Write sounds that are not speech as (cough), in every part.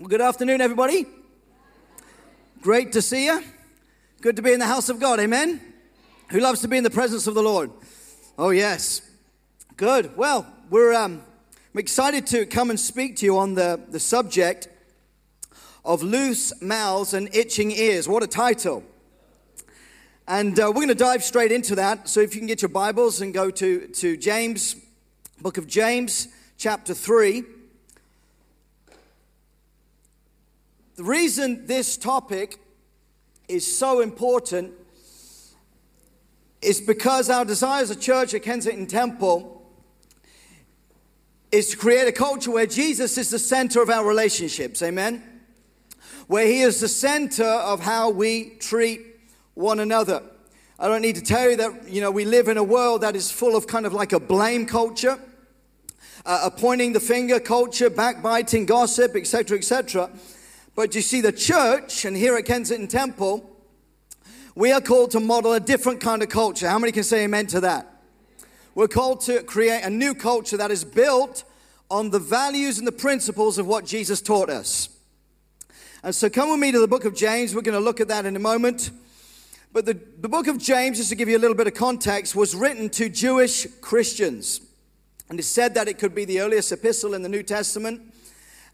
Well, good afternoon, everybody. Great to see you. Good to be in the house of God. Amen. Who loves to be in the presence of the Lord? Oh, yes. Good. Well, we're um, I'm excited to come and speak to you on the, the subject of loose mouths and itching ears. What a title. And uh, we're going to dive straight into that. So if you can get your Bibles and go to, to James, book of James, chapter 3. The reason this topic is so important is because our desire as a church at Kensington Temple is to create a culture where Jesus is the center of our relationships. Amen? Where he is the center of how we treat one another. I don't need to tell you that, you know, we live in a world that is full of kind of like a blame culture, uh, a pointing the finger culture, backbiting, gossip, etc., etc. But you see, the church, and here at Kensington Temple, we are called to model a different kind of culture. How many can say amen to that? We're called to create a new culture that is built on the values and the principles of what Jesus taught us. And so come with me to the book of James. We're going to look at that in a moment. But the, the book of James, just to give you a little bit of context, was written to Jewish Christians. And it's said that it could be the earliest epistle in the New Testament.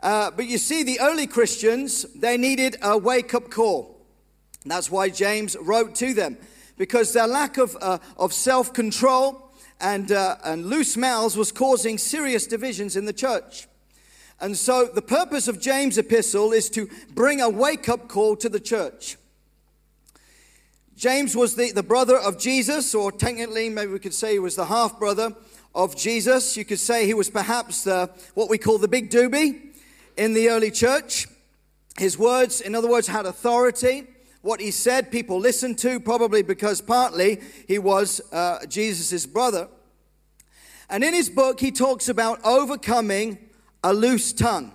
Uh, but you see, the early Christians, they needed a wake up call. that's why James wrote to them, because their lack of, uh, of self control and, uh, and loose mouths was causing serious divisions in the church. And so, the purpose of James' epistle is to bring a wake up call to the church. James was the, the brother of Jesus, or technically, maybe we could say he was the half brother of Jesus. You could say he was perhaps the, what we call the big doobie in the early church. His words, in other words, had authority. What he said, people listened to, probably because partly he was uh, Jesus' brother. And in his book, he talks about overcoming a loose tongue.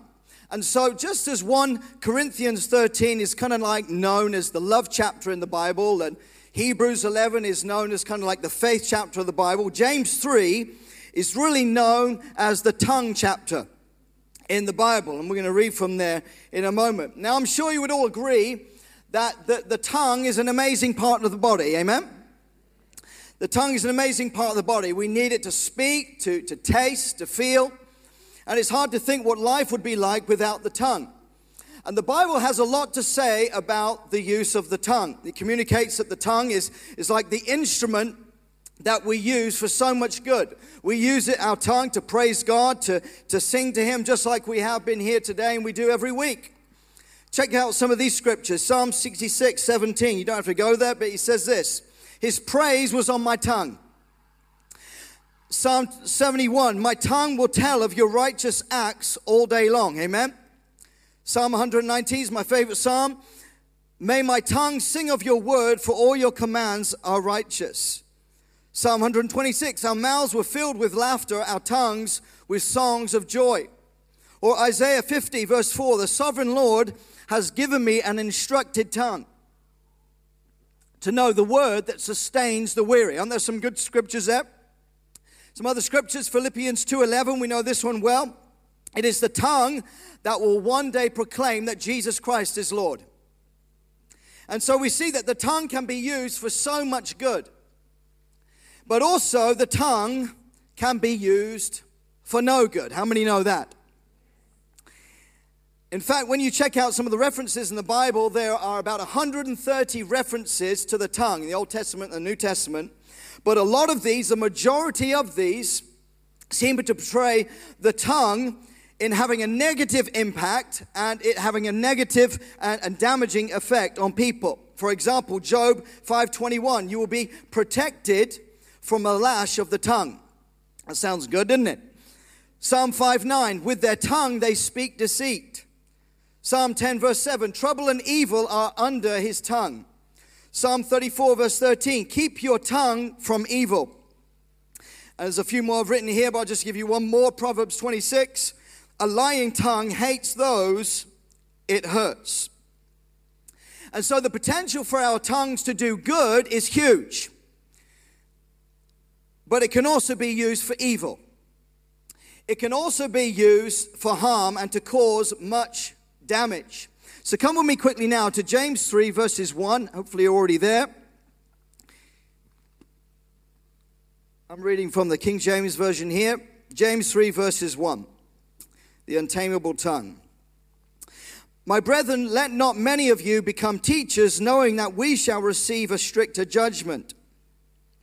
And so, just as 1 Corinthians 13 is kind of like known as the love chapter in the Bible, and Hebrews 11 is known as kind of like the faith chapter of the Bible, James 3 is really known as the tongue chapter in the Bible. And we're going to read from there in a moment. Now, I'm sure you would all agree that the, the tongue is an amazing part of the body. Amen? The tongue is an amazing part of the body. We need it to speak, to, to taste, to feel. And it's hard to think what life would be like without the tongue. And the Bible has a lot to say about the use of the tongue. It communicates that the tongue is, is like the instrument that we use for so much good. We use it, our tongue, to praise God, to, to sing to Him, just like we have been here today and we do every week. Check out some of these scriptures Psalm 66, 17. You don't have to go there, but He says this His praise was on my tongue. Psalm 71, my tongue will tell of your righteous acts all day long. Amen. Psalm 119 is my favorite psalm. May my tongue sing of your word, for all your commands are righteous. Psalm 126 Our mouths were filled with laughter, our tongues with songs of joy. Or Isaiah 50, verse 4 The sovereign Lord has given me an instructed tongue to know the word that sustains the weary. Aren't there some good scriptures there? Some other scriptures, Philippians 2:11, we know this one well. It is the tongue that will one day proclaim that Jesus Christ is Lord. And so we see that the tongue can be used for so much good. But also, the tongue can be used for no good. How many know that? In fact, when you check out some of the references in the Bible, there are about 130 references to the tongue in the Old Testament and the New Testament. But a lot of these, the majority of these, seem to portray the tongue in having a negative impact and it having a negative and, and damaging effect on people. For example, Job 5:21, you will be protected from a lash of the tongue. That sounds good, doesn't it? Psalm 5 9, with their tongue they speak deceit. Psalm 10, verse 7, trouble and evil are under his tongue. Psalm 34, verse 13, keep your tongue from evil. There's a few more I've written here, but I'll just give you one more. Proverbs 26, a lying tongue hates those it hurts. And so the potential for our tongues to do good is huge but it can also be used for evil. It can also be used for harm and to cause much damage. So come with me quickly now to James 3, verses 1. Hopefully, you're already there. I'm reading from the King James Version here. James 3, verses 1. The untamable tongue. My brethren, let not many of you become teachers, knowing that we shall receive a stricter judgment.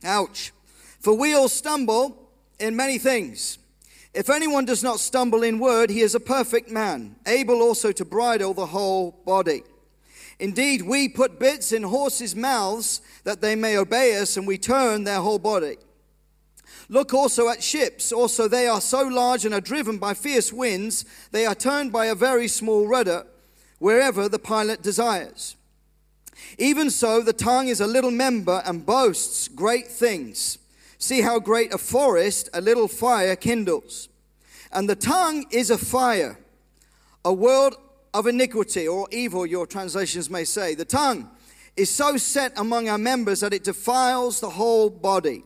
Ouch. For we all stumble in many things. If anyone does not stumble in word, he is a perfect man, able also to bridle the whole body. Indeed, we put bits in horses' mouths that they may obey us, and we turn their whole body. Look also at ships. Also, they are so large and are driven by fierce winds, they are turned by a very small rudder wherever the pilot desires. Even so, the tongue is a little member and boasts great things. See how great a forest a little fire kindles. And the tongue is a fire, a world of iniquity or evil, your translations may say. The tongue is so set among our members that it defiles the whole body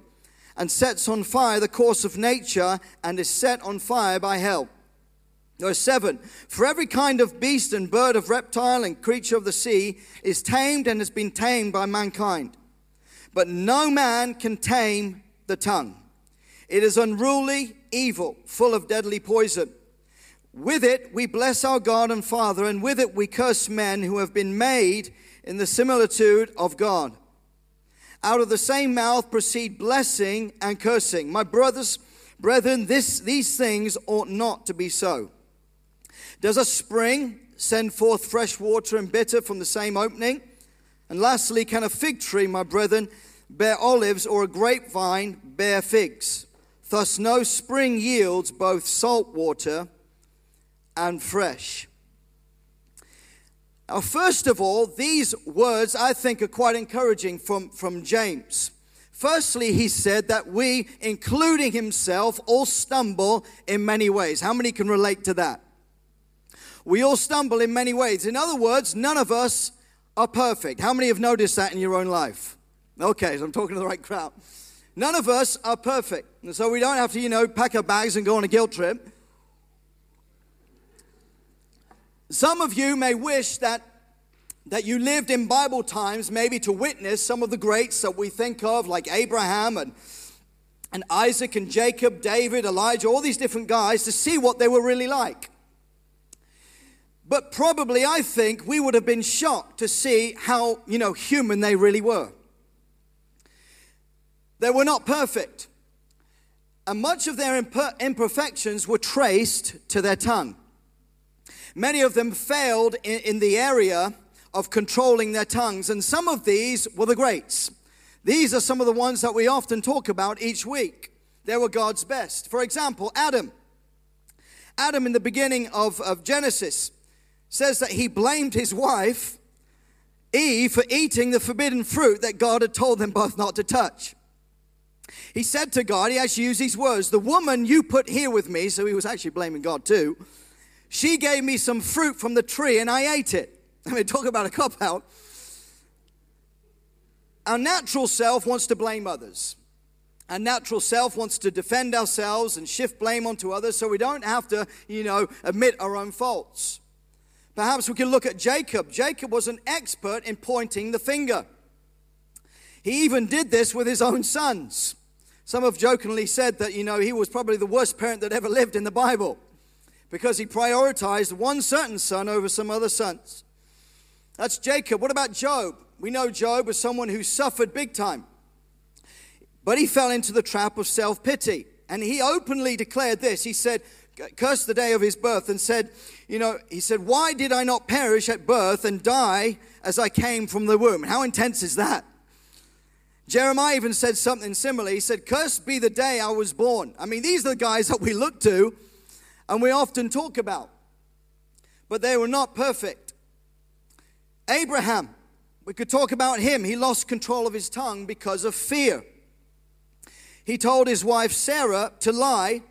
and sets on fire the course of nature and is set on fire by hell. Verse 7 For every kind of beast and bird of reptile and creature of the sea is tamed and has been tamed by mankind. But no man can tame the tongue. It is unruly, evil, full of deadly poison. With it we bless our God and Father, and with it we curse men who have been made in the similitude of God. Out of the same mouth proceed blessing and cursing. My brothers, brethren, this, these things ought not to be so. Does a spring send forth fresh water and bitter from the same opening? And lastly, can a fig tree, my brethren, bear olives, or a grapevine bear figs? Thus, no spring yields both salt water and fresh. Now, first of all, these words I think are quite encouraging from, from James. Firstly, he said that we, including himself, all stumble in many ways. How many can relate to that? We all stumble in many ways. In other words, none of us are perfect. How many have noticed that in your own life? Okay, so I'm talking to the right crowd. None of us are perfect. And so we don't have to, you know, pack our bags and go on a guilt trip. Some of you may wish that that you lived in Bible times, maybe to witness some of the greats that we think of, like Abraham and, and Isaac and Jacob, David, Elijah, all these different guys, to see what they were really like. But probably, I think, we would have been shocked to see how, you know, human they really were. They were not perfect. And much of their imperfections were traced to their tongue. Many of them failed in, in the area of controlling their tongues, and some of these were the greats. These are some of the ones that we often talk about each week. They were God's best. For example, Adam. Adam, in the beginning of, of Genesis, says that he blamed his wife, Eve, for eating the forbidden fruit that God had told them both not to touch. He said to God, he actually used these words, The woman you put here with me, so he was actually blaming God too, she gave me some fruit from the tree and I ate it. (laughs) I mean, talk about a cop out. Our natural self wants to blame others. Our natural self wants to defend ourselves and shift blame onto others so we don't have to, you know, admit our own faults. Perhaps we can look at Jacob. Jacob was an expert in pointing the finger. He even did this with his own sons. Some have jokingly said that, you know, he was probably the worst parent that ever lived in the Bible because he prioritized one certain son over some other sons. That's Jacob. What about Job? We know Job was someone who suffered big time, but he fell into the trap of self pity. And he openly declared this. He said, cursed the day of his birth and said, You know, he said, Why did I not perish at birth and die as I came from the womb? How intense is that? Jeremiah even said something similar. He said, Cursed be the day I was born. I mean, these are the guys that we look to and we often talk about, but they were not perfect. Abraham, we could talk about him. He lost control of his tongue because of fear. He told his wife Sarah to lie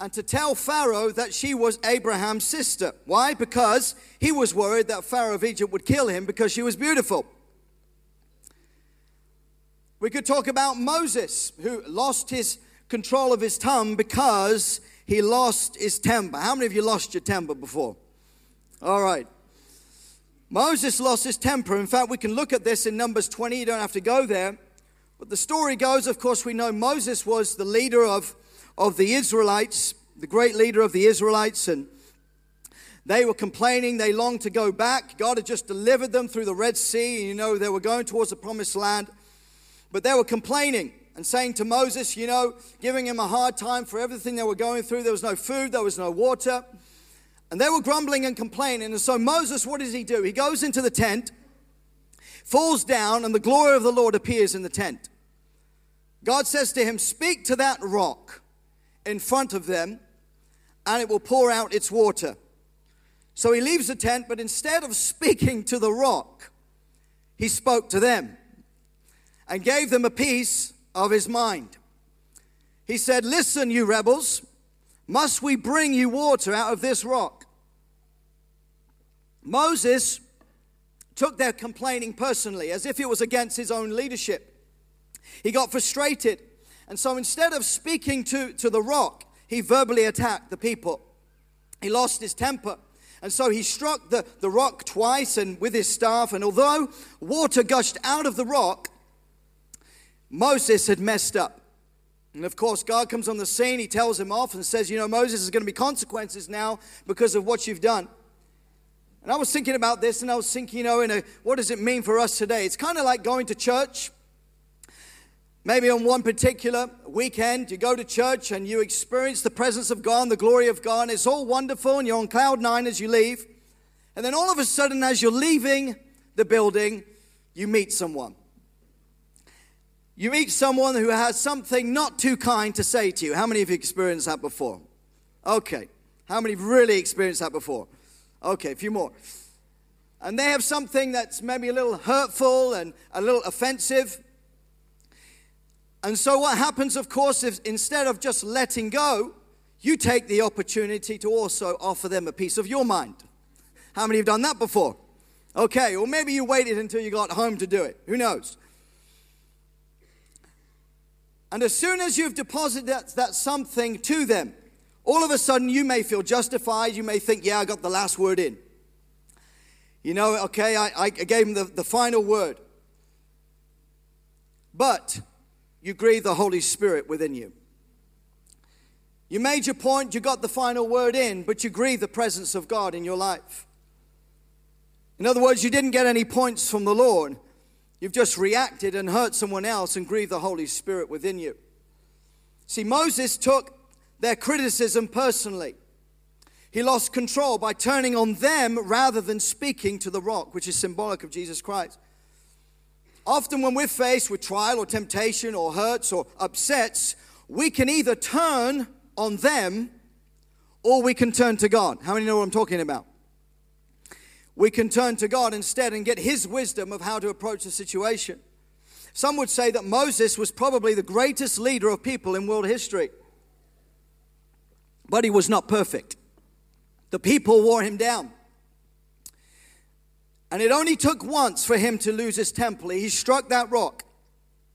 and to tell Pharaoh that she was Abraham's sister. Why? Because he was worried that Pharaoh of Egypt would kill him because she was beautiful. We could talk about Moses, who lost his control of his tongue because he lost his temper. How many of you lost your temper before? All right. Moses lost his temper. In fact, we can look at this in Numbers 20. You don't have to go there. But the story goes, of course, we know Moses was the leader of, of the Israelites, the great leader of the Israelites, and they were complaining. They longed to go back. God had just delivered them through the Red Sea. And, you know, they were going towards the promised land. But they were complaining and saying to Moses, you know, giving him a hard time for everything they were going through. There was no food, there was no water. And they were grumbling and complaining. And so Moses, what does he do? He goes into the tent, falls down, and the glory of the Lord appears in the tent. God says to him, Speak to that rock in front of them, and it will pour out its water. So he leaves the tent, but instead of speaking to the rock, he spoke to them and gave them a piece of his mind. He said, Listen, you rebels. Must we bring you water out of this rock? Moses took their complaining personally, as if it was against his own leadership. He got frustrated. And so instead of speaking to, to the rock, he verbally attacked the people. He lost his temper. And so he struck the, the rock twice and with his staff. And although water gushed out of the rock, Moses had messed up. And of course, God comes on the scene. He tells him off and says, You know, Moses, there's going to be consequences now because of what you've done. And I was thinking about this and I was thinking, you know, in a, what does it mean for us today? It's kind of like going to church. Maybe on one particular weekend, you go to church and you experience the presence of God and the glory of God, and it's all wonderful, and you're on cloud nine as you leave. And then all of a sudden, as you're leaving the building, you meet someone. You meet someone who has something not too kind to say to you. How many of you experienced that before? Okay. How many have really experienced that before? Okay, a few more. And they have something that's maybe a little hurtful and a little offensive. And so, what happens, of course, is instead of just letting go, you take the opportunity to also offer them a piece of your mind. How many have done that before? Okay, or maybe you waited until you got home to do it. Who knows? And as soon as you've deposited that, that something to them, all of a sudden you may feel justified. You may think, yeah, I got the last word in. You know, okay, I, I gave them the, the final word. But you grieve the Holy Spirit within you. You made your point, you got the final word in, but you grieve the presence of God in your life. In other words, you didn't get any points from the Lord, You've just reacted and hurt someone else and grieved the Holy Spirit within you. See, Moses took their criticism personally. He lost control by turning on them rather than speaking to the rock, which is symbolic of Jesus Christ. Often, when we're faced with trial or temptation or hurts or upsets, we can either turn on them or we can turn to God. How many know what I'm talking about? We can turn to God instead and get His wisdom of how to approach the situation. Some would say that Moses was probably the greatest leader of people in world history, but he was not perfect. The people wore him down. And it only took once for him to lose his temple. He struck that rock.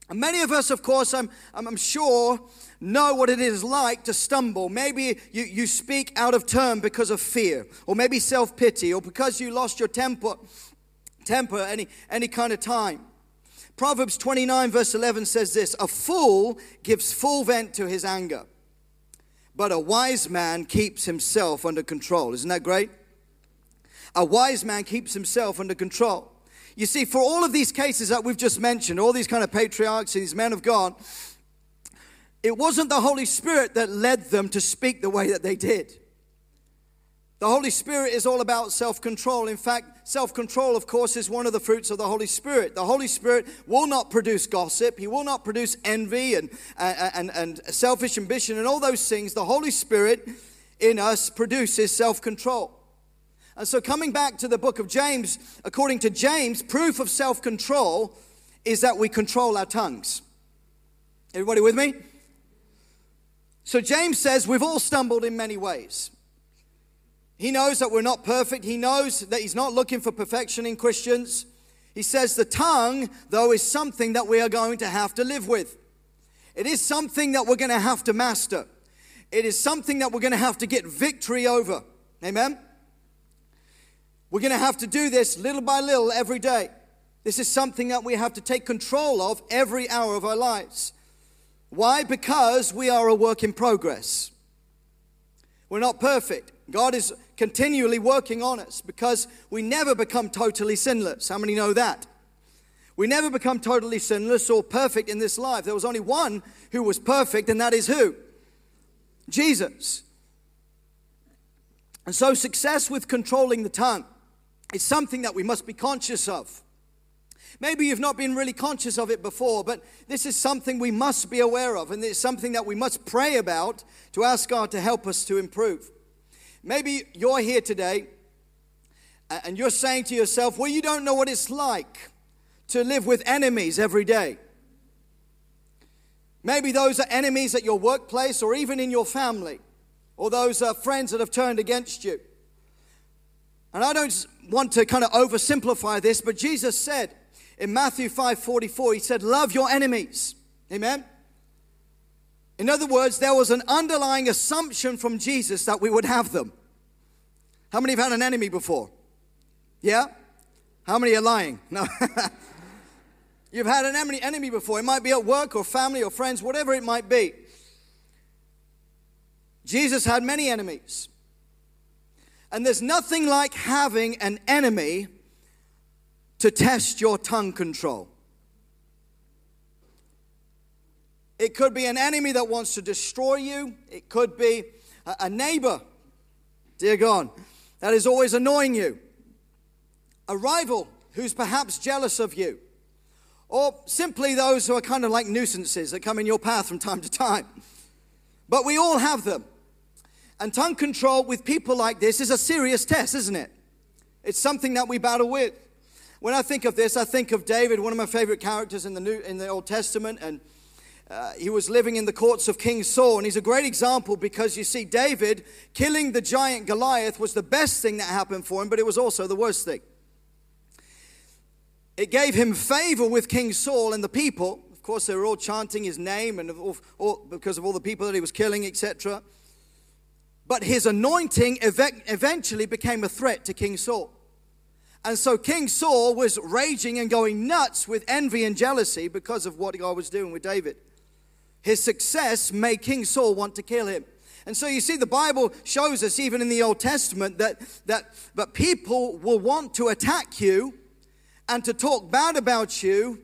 And many of us, of course, I'm, I'm sure, know what it is like to stumble. Maybe you, you speak out of turn because of fear, or maybe self pity, or because you lost your temper, temper any, any kind of time. Proverbs 29, verse 11 says this A fool gives full vent to his anger, but a wise man keeps himself under control. Isn't that great? A wise man keeps himself under control. You see, for all of these cases that we've just mentioned, all these kind of patriarchs, these men of God, it wasn't the Holy Spirit that led them to speak the way that they did. The Holy Spirit is all about self control. In fact, self control, of course, is one of the fruits of the Holy Spirit. The Holy Spirit will not produce gossip, He will not produce envy and, uh, and, and selfish ambition and all those things. The Holy Spirit in us produces self control. And so, coming back to the book of James, according to James, proof of self control is that we control our tongues. Everybody with me? So, James says we've all stumbled in many ways. He knows that we're not perfect, he knows that he's not looking for perfection in Christians. He says the tongue, though, is something that we are going to have to live with. It is something that we're going to have to master. It is something that we're going to have to get victory over. Amen? We're going to have to do this little by little every day. This is something that we have to take control of every hour of our lives. Why? Because we are a work in progress. We're not perfect. God is continually working on us because we never become totally sinless. How many know that? We never become totally sinless or perfect in this life. There was only one who was perfect, and that is who? Jesus. And so, success with controlling the tongue is something that we must be conscious of. Maybe you've not been really conscious of it before, but this is something we must be aware of, and it's something that we must pray about to ask God to help us to improve. Maybe you're here today and you're saying to yourself, Well, you don't know what it's like to live with enemies every day. Maybe those are enemies at your workplace or even in your family, or those are friends that have turned against you. And I don't want to kind of oversimplify this, but Jesus said, in Matthew 5:44, he said, "Love your enemies." Amen. In other words, there was an underlying assumption from Jesus that we would have them. How many have had an enemy before? Yeah? How many are lying? (laughs) No. (laughs) You've had an enemy, enemy before. It might be at work or family or friends, whatever it might be. Jesus had many enemies. And there's nothing like having an enemy to test your tongue control. It could be an enemy that wants to destroy you, it could be a neighbor, dear God, that is always annoying you, a rival who's perhaps jealous of you, or simply those who are kind of like nuisances that come in your path from time to time. But we all have them. And tongue control with people like this is a serious test, isn't it? It's something that we battle with. When I think of this, I think of David, one of my favorite characters in the New in the Old Testament, and uh, he was living in the courts of King Saul, and he's a great example because you see, David killing the giant Goliath was the best thing that happened for him, but it was also the worst thing. It gave him favor with King Saul and the people. Of course, they were all chanting his name, and all, all, because of all the people that he was killing, etc. But his anointing eventually became a threat to King Saul. And so King Saul was raging and going nuts with envy and jealousy because of what God was doing with David. His success made King Saul want to kill him. And so you see, the Bible shows us, even in the Old Testament, that, that but people will want to attack you and to talk bad about you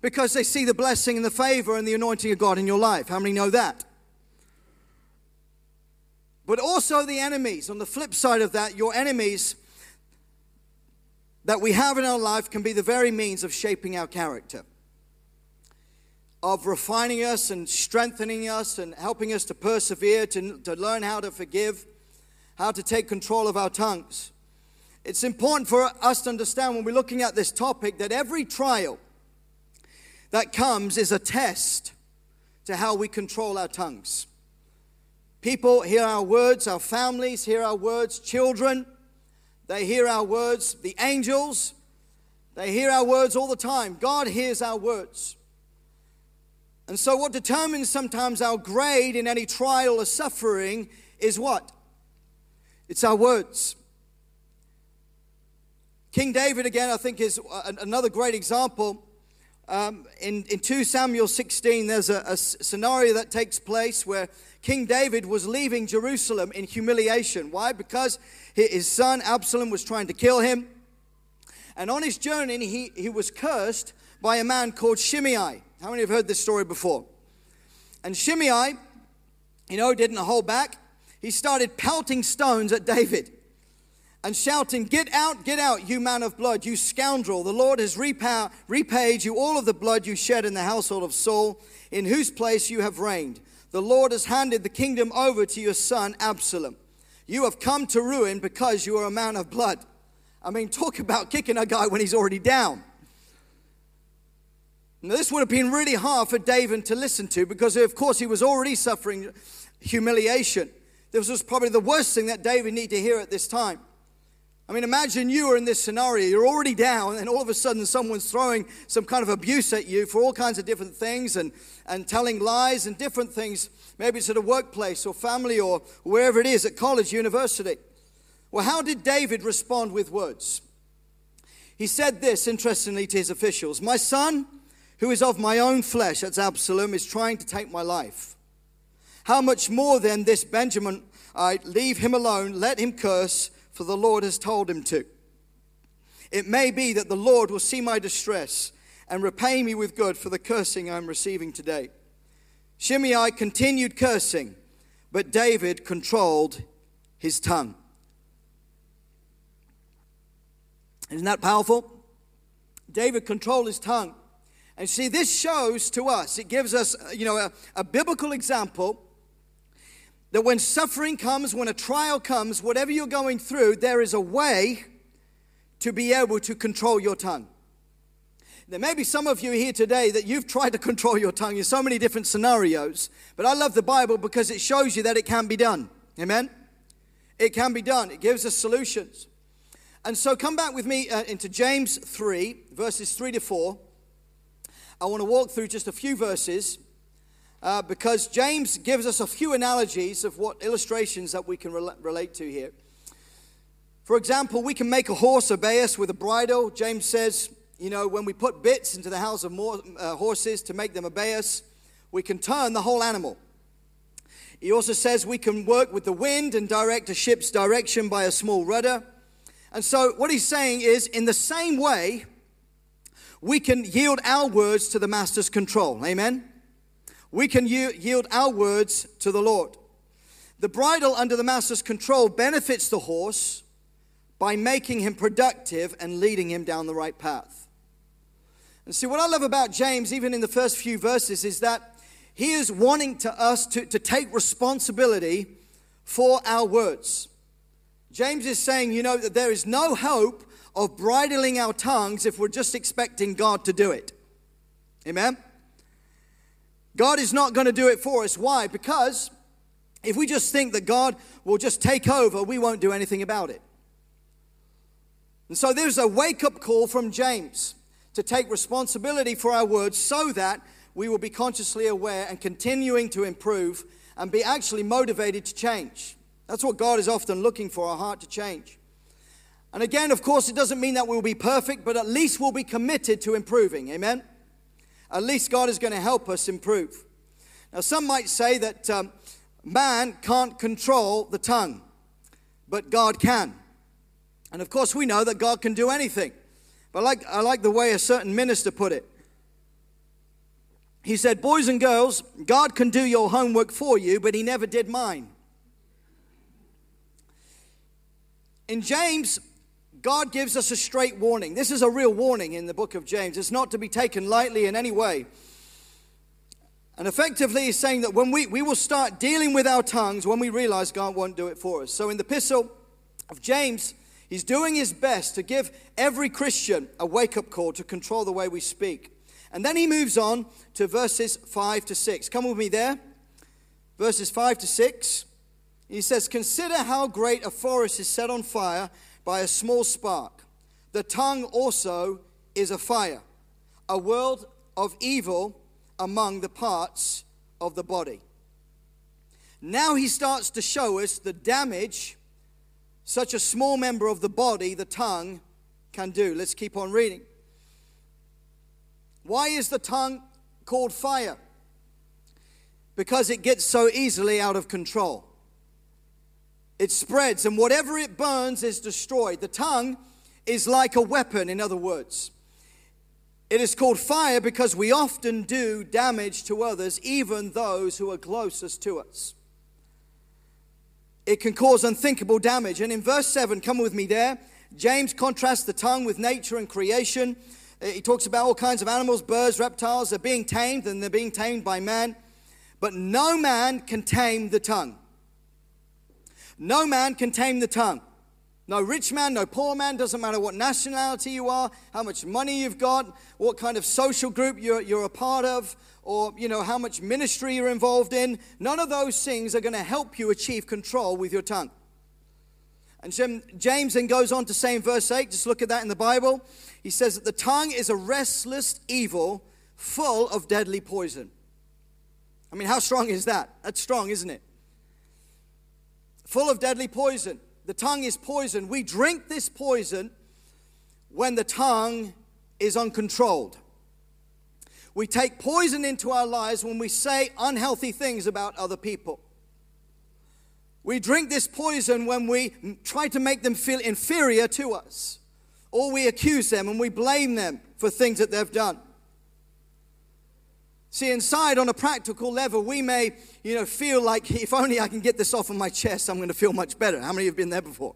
because they see the blessing and the favor and the anointing of God in your life. How many know that? But also the enemies. On the flip side of that, your enemies that we have in our life can be the very means of shaping our character, of refining us and strengthening us and helping us to persevere, to, to learn how to forgive, how to take control of our tongues. It's important for us to understand when we're looking at this topic that every trial that comes is a test to how we control our tongues. People hear our words, our families hear our words, children they hear our words. The angels, they hear our words all the time. God hears our words. And so, what determines sometimes our grade in any trial or suffering is what? It's our words. King David, again, I think, is another great example. Um, in, in 2 Samuel 16, there's a, a scenario that takes place where King David was leaving Jerusalem in humiliation. Why? Because his son Absalom was trying to kill him. And on his journey, he, he was cursed by a man called Shimei. How many have heard this story before? And Shimei, you know, didn't hold back. He started pelting stones at David and shouting, Get out, get out, you man of blood, you scoundrel. The Lord has repaid you all of the blood you shed in the household of Saul, in whose place you have reigned. The Lord has handed the kingdom over to your son Absalom. You have come to ruin because you are a man of blood. I mean, talk about kicking a guy when he's already down. Now, this would have been really hard for David to listen to because, of course, he was already suffering humiliation. This was probably the worst thing that David needed to hear at this time. I mean, imagine you are in this scenario. You're already down, and all of a sudden, someone's throwing some kind of abuse at you for all kinds of different things and, and telling lies and different things. Maybe it's at a workplace or family or wherever it is, at college, university. Well, how did David respond with words? He said this, interestingly, to his officials My son, who is of my own flesh, that's Absalom, is trying to take my life. How much more then this Benjamin, I leave him alone, let him curse, for the Lord has told him to. It may be that the Lord will see my distress and repay me with good for the cursing I'm receiving today. Shimei continued cursing, but David controlled his tongue. Isn't that powerful? David controlled his tongue. And see, this shows to us, it gives us, you know, a, a biblical example that when suffering comes, when a trial comes, whatever you're going through, there is a way to be able to control your tongue. There may be some of you here today that you've tried to control your tongue in so many different scenarios, but I love the Bible because it shows you that it can be done. Amen? It can be done, it gives us solutions. And so come back with me uh, into James 3, verses 3 to 4. I want to walk through just a few verses uh, because James gives us a few analogies of what illustrations that we can re- relate to here. For example, we can make a horse obey us with a bridle. James says, you know, when we put bits into the house of more, uh, horses to make them obey us, we can turn the whole animal. He also says we can work with the wind and direct a ship's direction by a small rudder. And so, what he's saying is, in the same way, we can yield our words to the Master's control. Amen? We can yield our words to the Lord. The bridle under the Master's control benefits the horse by making him productive and leading him down the right path. And see, what I love about James, even in the first few verses, is that he is wanting to us to, to take responsibility for our words. James is saying, you know, that there is no hope of bridling our tongues if we're just expecting God to do it. Amen? God is not going to do it for us. Why? Because if we just think that God will just take over, we won't do anything about it. And so there's a wake up call from James to take responsibility for our words so that we will be consciously aware and continuing to improve and be actually motivated to change. That's what God is often looking for, our heart to change. And again, of course, it doesn't mean that we'll be perfect, but at least we'll be committed to improving. Amen? At least God is going to help us improve. Now, some might say that um, man can't control the tongue, but God can. And of course, we know that God can do anything. But like, I like the way a certain minister put it. He said, Boys and girls, God can do your homework for you, but He never did mine. In James, God gives us a straight warning. This is a real warning in the book of James. It's not to be taken lightly in any way. And effectively, he's saying that when we, we will start dealing with our tongues when we realize God won't do it for us. So in the epistle of James, he's doing his best to give every Christian a wake up call to control the way we speak. And then he moves on to verses 5 to 6. Come with me there. Verses 5 to 6. He says, Consider how great a forest is set on fire by a small spark. The tongue also is a fire, a world of evil among the parts of the body. Now he starts to show us the damage such a small member of the body, the tongue, can do. Let's keep on reading. Why is the tongue called fire? Because it gets so easily out of control. It spreads, and whatever it burns is destroyed. The tongue is like a weapon, in other words. It is called fire because we often do damage to others, even those who are closest to us. It can cause unthinkable damage. And in verse 7, come with me there, James contrasts the tongue with nature and creation. Uh, he talks about all kinds of animals, birds, reptiles. They're being tamed and they're being tamed by man. But no man can tame the tongue. No man can tame the tongue. No rich man, no poor man, doesn't matter what nationality you are, how much money you've got, what kind of social group you're, you're a part of, or you know how much ministry you're involved in. None of those things are going to help you achieve control with your tongue. And James then goes on to say in verse 8, just look at that in the Bible. He says that the tongue is a restless evil full of deadly poison. I mean, how strong is that? That's strong, isn't it? Full of deadly poison. The tongue is poison. We drink this poison when the tongue is uncontrolled. We take poison into our lives when we say unhealthy things about other people. We drink this poison when we try to make them feel inferior to us, or we accuse them and we blame them for things that they've done. See, inside, on a practical level, we may, you know, feel like if only I can get this off of my chest, I'm going to feel much better. How many of you have been there before?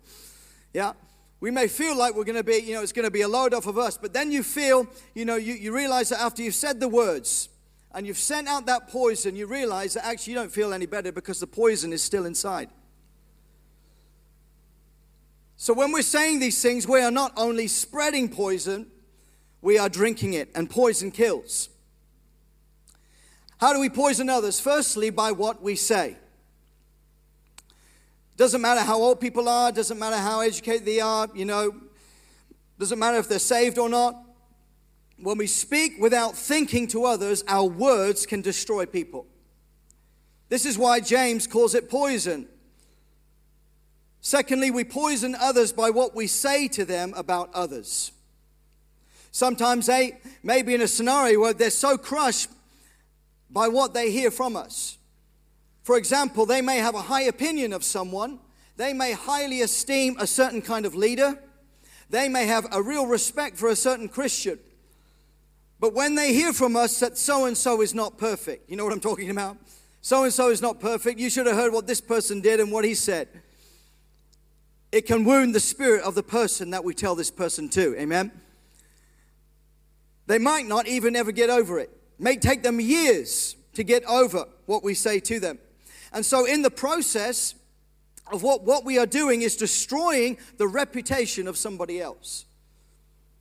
Yeah? We may feel like we're going to be, you know, it's going to be a load off of us, but then you feel, you know, you, you realize that after you've said the words and you've sent out that poison, you realize that actually you don't feel any better because the poison is still inside. So when we're saying these things, we are not only spreading poison, we are drinking it, and poison kills. How do we poison others? Firstly, by what we say. Doesn't matter how old people are, doesn't matter how educated they are, you know, doesn't matter if they're saved or not. When we speak without thinking to others, our words can destroy people. This is why James calls it poison. Secondly, we poison others by what we say to them about others. Sometimes they may be in a scenario where they're so crushed by what they hear from us. For example, they may have a high opinion of someone, they may highly esteem a certain kind of leader, they may have a real respect for a certain Christian. But when they hear from us that so and so is not perfect, you know what I'm talking about? So and so is not perfect. You should have heard what this person did and what he said. It can wound the spirit of the person that we tell this person to. Amen? They might not even ever get over it may take them years to get over what we say to them. And so, in the process of what, what we are doing, is destroying the reputation of somebody else.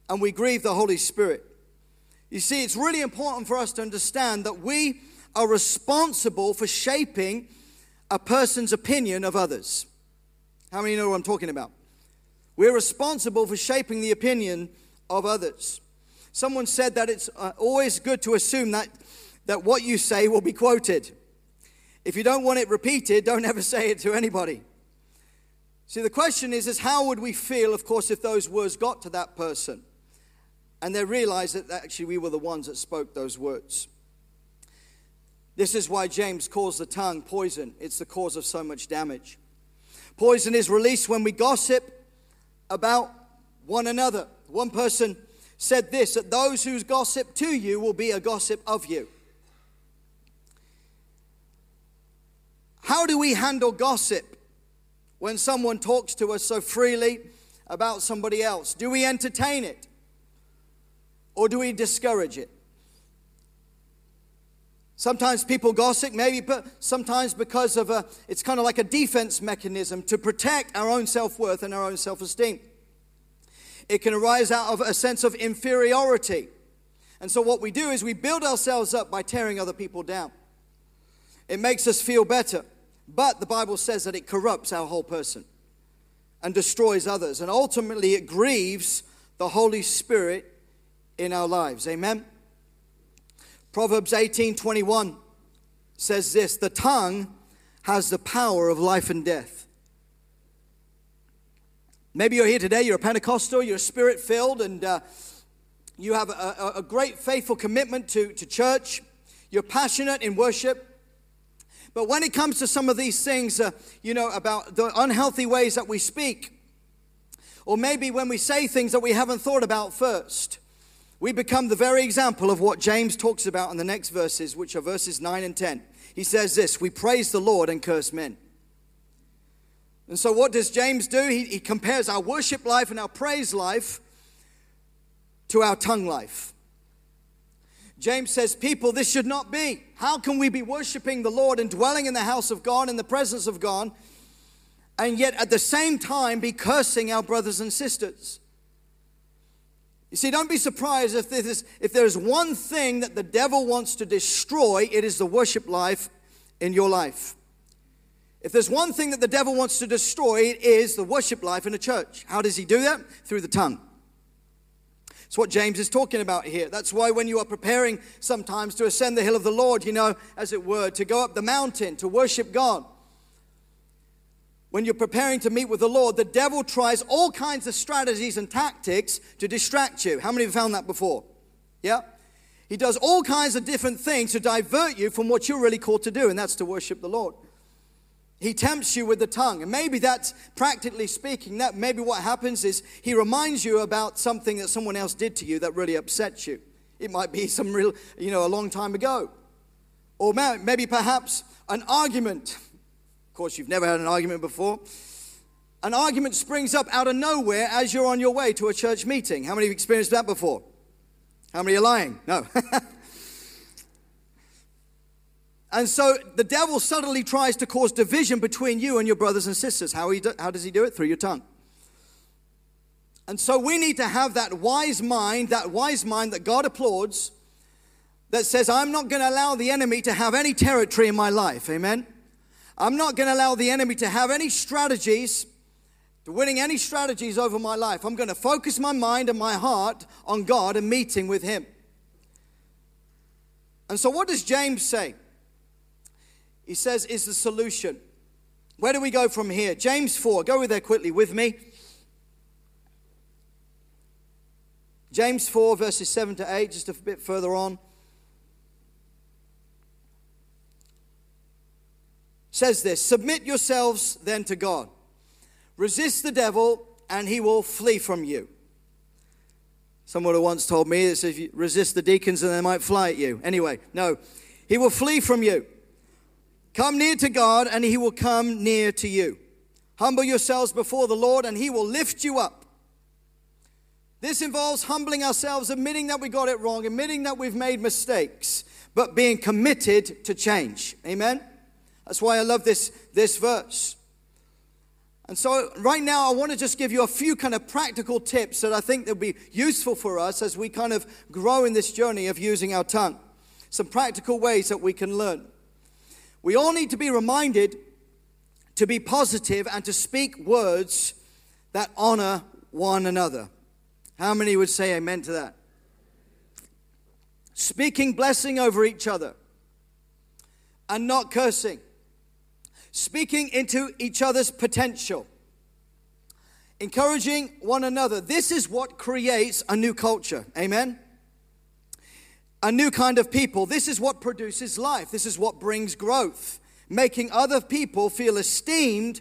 And we grieve the Holy Spirit. You see, it's really important for us to understand that we are responsible for shaping a person's opinion of others. How many know what I'm talking about? We're responsible for shaping the opinion of others. Someone said that it's uh, always good to assume that, that what you say will be quoted. If you don't want it repeated, don't ever (laughs) say it to anybody. See, the question is, is how would we feel, of course, if those words got to that person and they realized that actually we were the ones that spoke those words? This is why James calls the tongue poison. It's the cause of so much damage. Poison is released when we gossip about one another. One person said this that those who gossip to you will be a gossip of you. How do we handle gossip when someone talks to us so freely about somebody else? Do we entertain it or do we discourage it? Sometimes people gossip, maybe, but sometimes because of a, it's kind of like a defense mechanism to protect our own self worth and our own self esteem. It can arise out of a sense of inferiority. And so, what we do is we build ourselves up by tearing other people down. It makes us feel better, but the Bible says that it corrupts our whole person and destroys others. And ultimately, it grieves the Holy Spirit in our lives. Amen. Proverbs 18 21 says this The tongue has the power of life and death. Maybe you're here today, you're a Pentecostal, you're spirit filled, and uh, you have a, a, great faithful commitment to, to church. You're passionate in worship. But when it comes to some of these things, uh, you know, about the unhealthy ways that we speak, or maybe when we say things that we haven't thought about first, we become the very example of what James talks about in the next verses, which are verses 9 and 10. He says this We praise the Lord and curse men. And so, what does James do? He, he compares our worship life and our praise life to our tongue life. James says, People, this should not be. How can we be worshiping the Lord and dwelling in the house of God, in the presence of God, and yet at the same time be cursing our brothers and sisters? You see, don't be surprised if, there's, if there's one thing that the devil wants to destroy, it is the worship life in your life. If there's one thing that the devil wants to destroy, it is the worship life in a church. How does he do that? Through the tongue. It's what James is talking about here. That's why when you are preparing sometimes to ascend the hill of the Lord, you know, as it were, to go up the mountain to worship God, when you're preparing to meet with the Lord, the devil tries all kinds of strategies and tactics to distract you. How many have found that before? Yeah? He does all kinds of different things to divert you from what you're really called to do, and that's to worship the Lord. He tempts you with the tongue. And maybe that's practically speaking, that maybe what happens is he reminds you about something that someone else did to you that really upsets you. It might be some real, you know, a long time ago. Or maybe perhaps an argument of course, you've never had an argument before. An argument springs up out of nowhere as you're on your way to a church meeting. How many have experienced that before? How many are lying? No. (laughs) and so the devil subtly tries to cause division between you and your brothers and sisters. How, he do, how does he do it? Through your tongue. And so we need to have that wise mind, that wise mind that God applauds, that says, I'm not going to allow the enemy to have any territory in my life. Amen? I'm not going to allow the enemy to have any strategies, to winning any strategies over my life. I'm going to focus my mind and my heart on God and meeting with Him. And so, what does James say? He says, is the solution. Where do we go from here? James 4, go with there quickly with me. James 4, verses 7 to 8, just a bit further on. says this Submit yourselves then to God. Resist the devil, and he will flee from you. Someone once told me that if you resist the deacons, and they might fly at you. Anyway, no, he will flee from you. Come near to God, and he will come near to you. Humble yourselves before the Lord, and he will lift you up. This involves humbling ourselves, admitting that we got it wrong, admitting that we've made mistakes, but being committed to change. Amen? That's why I love this, this verse. And so, right now, I want to just give you a few kind of practical tips that I think will be useful for us as we kind of grow in this journey of using our tongue. Some practical ways that we can learn. We all need to be reminded to be positive and to speak words that honor one another. How many would say amen to that? Speaking blessing over each other and not cursing speaking into each other's potential, encouraging one another. This is what creates a new culture. Amen? A new kind of people. This is what produces life. This is what brings growth, making other people feel esteemed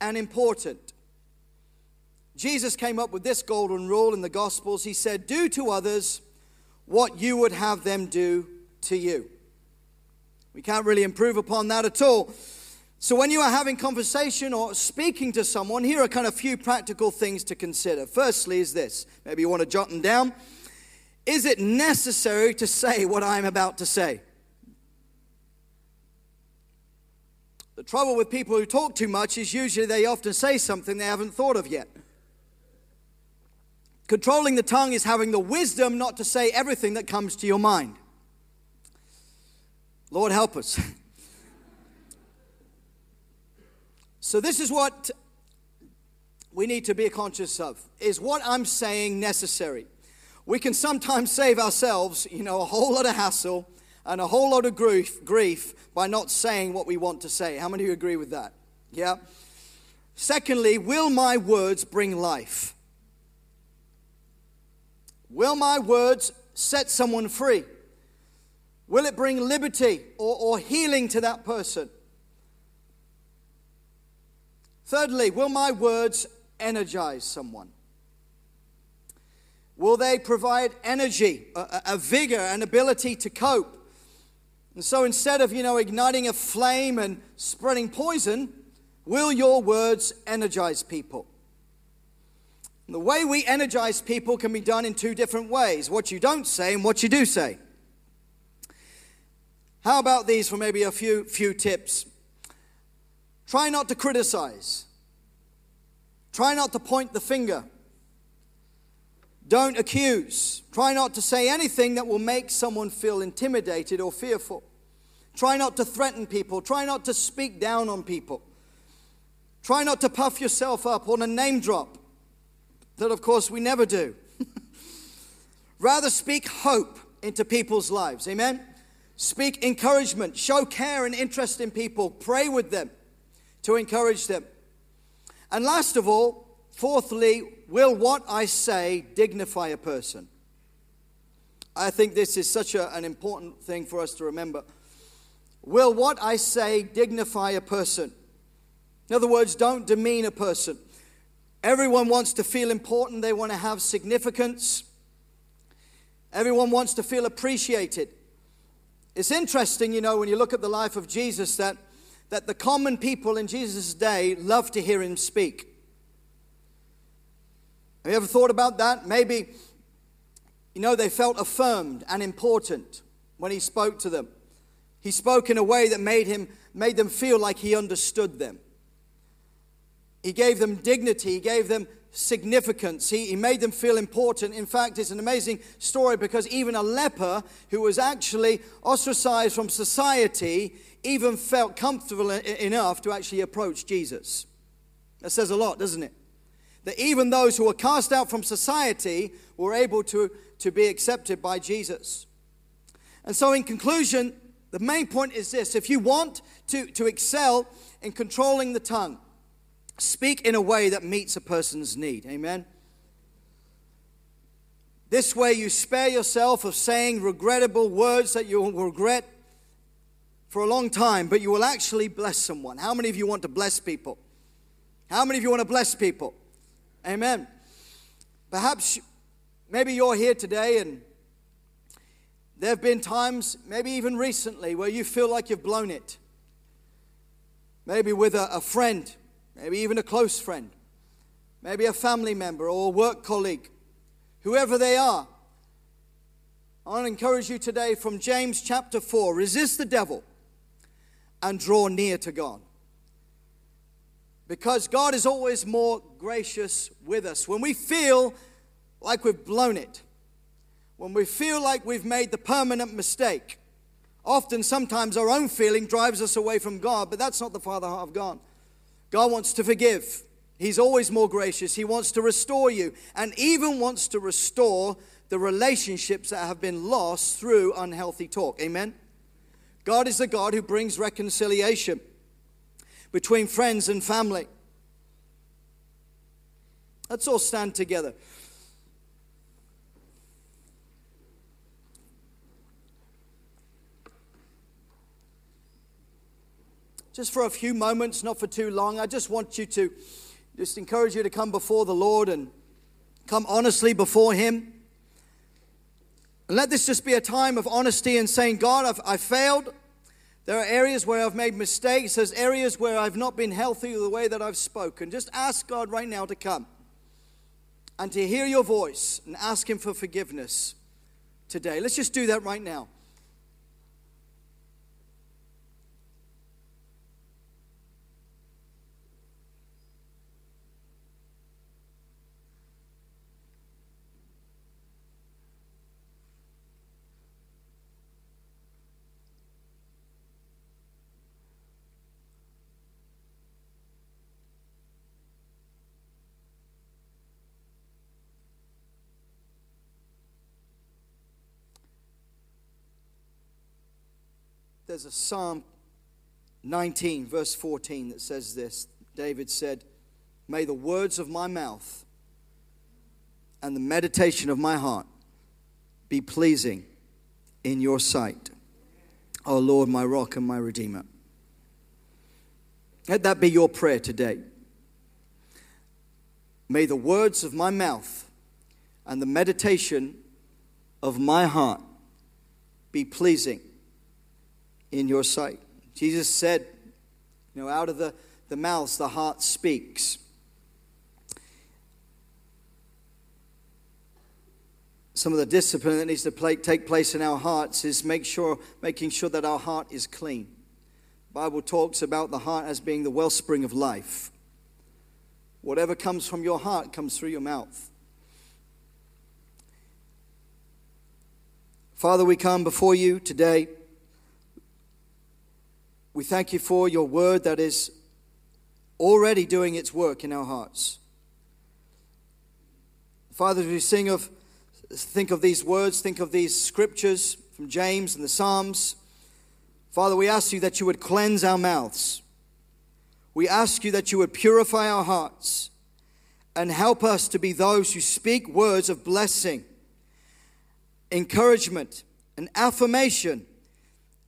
and important. Jesus came up with this golden rule in the Gospels. He said, Do to others what you would have them do to you. We can't really improve upon that at all. So, when you are having conversation or speaking to someone, here are kind of few practical things to consider. Firstly, is this maybe you want to jot them down. Is it necessary to say what I'm about to say? The trouble with people who talk too much is usually they often say something they haven't thought of yet. Controlling the tongue is having the wisdom not to say everything that comes to your mind. Lord, help us. So this is what we need to be conscious of. Is what I'm saying necessary? We can sometimes save ourselves, you know, a whole lot of hassle and a whole lot of grief, grief by not saying what we want to say. How many of you agree with that? Yeah. Secondly, will my words bring life? Will my words set someone free? Will it bring liberty or, or healing to that person? Thirdly, will my words energize someone? Will they provide energy, a, a, vigor, an ability to cope? And so instead of, you know, igniting a flame and spreading poison, will your words energize people? And the way we energize people can be done in two different ways what you don't say and what you do say. How about these for maybe a few, few tips? Try not to criticize. Try not to point the finger. Don't accuse. Try not to say anything that will make someone feel intimidated or fearful. Try not to threaten people. Try not to speak down on people. Try not to puff yourself up on a name drop. That, of course, we never do. (laughs) Rather, speak hope into people's lives. Amen? Speak encouragement. Show care and interest in people. Pray with them to encourage them. And last of all, fourthly, will what I say dignify a person? I think this is such a, an important thing for us to remember. Will what I say dignify a person? In other words, don't demean a person. Everyone wants to feel important, they want to have significance. Everyone wants to feel appreciated. It's interesting, you know, when you look at the life of Jesus, that, that the common people in Jesus' day loved to hear him speak. Have you ever thought about that? Maybe, you know, they felt affirmed and important when he spoke to them. He spoke in a way that made, him, made them feel like he understood them. He gave them dignity, he gave them significance, he, he made them feel important. In fact, it's an amazing story because even a leper who was actually ostracized from society even felt comfortable enough to actually approach Jesus. That says a lot, doesn't it? That even those who were cast out from society were able to, to be accepted by Jesus. And so, in conclusion, the main point is this if you want to, to excel in controlling the tongue, speak in a way that meets a person's need. Amen. This way, you spare yourself of saying regrettable words that you will regret for a long time, but you will actually bless someone. How many of you want to bless people? How many of you want to bless people? Amen. Perhaps, maybe you're here today and there have been times, maybe even recently, where you feel like you've blown it. Maybe with a, a friend, maybe even a close friend, maybe a family member or a work colleague, whoever they are. I want to encourage you today from James chapter 4 resist the devil and draw near to God. Because God is always more gracious with us. When we feel like we've blown it, when we feel like we've made the permanent mistake. Often, sometimes our own feeling drives us away from God, but that's not the Father heart of God. God wants to forgive. He's always more gracious. He wants to restore you and even wants to restore the relationships that have been lost through unhealthy talk. Amen? God is the God who brings reconciliation between friends and family. Let's all stand together. just for a few moments, not for too long, I just want you to just encourage you to come before the Lord and come honestly before Him. And let this just be a time of honesty and saying, God, I've, I've failed. There are areas where I've made mistakes. There's areas where I've not been healthy the way that I've spoken. Just ask God right now to come and to hear your voice and ask Him for forgiveness today. Let's just do that right now. There's a Psalm 19, verse 14, that says this David said, May the words of my mouth and the meditation of my heart be pleasing in your sight, O Lord, my rock and my redeemer. Let that be your prayer today. May the words of my mouth and the meditation of my heart be pleasing in your sight. Jesus said, you know, out of the, the mouth, the heart speaks. Some of the discipline that needs to play, take place in our hearts is make sure, making sure that our heart is clean. The Bible talks about the heart as being the wellspring of life. Whatever comes from your heart comes through your mouth. Father, we come before you today. We thank you for your word that is already doing its work in our hearts. Father, as we sing of, think of these words, think of these scriptures from James and the Psalms. Father, we ask you that you would cleanse our mouths. We ask you that you would purify our hearts and help us to be those who speak words of blessing, encouragement, and affirmation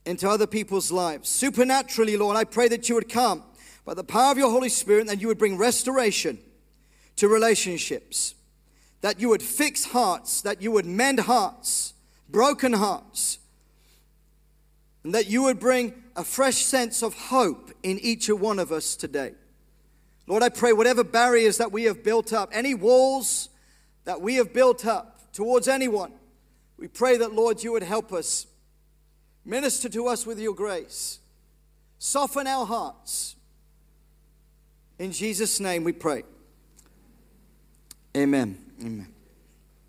into other people's lives. Supernaturally, Lord, I pray that you would come by the power of your Holy Spirit that you would bring restoration to relationships, that you would fix hearts, that you would mend hearts, broken hearts, and that you would bring a fresh sense of hope in each one of us today. Lord, I pray whatever barriers that we have built up, any walls that we have built up towards anyone, we pray that, Lord, you would help us. Minister to us with your grace. Soften our hearts. In Jesus' name we pray. Amen. Amen.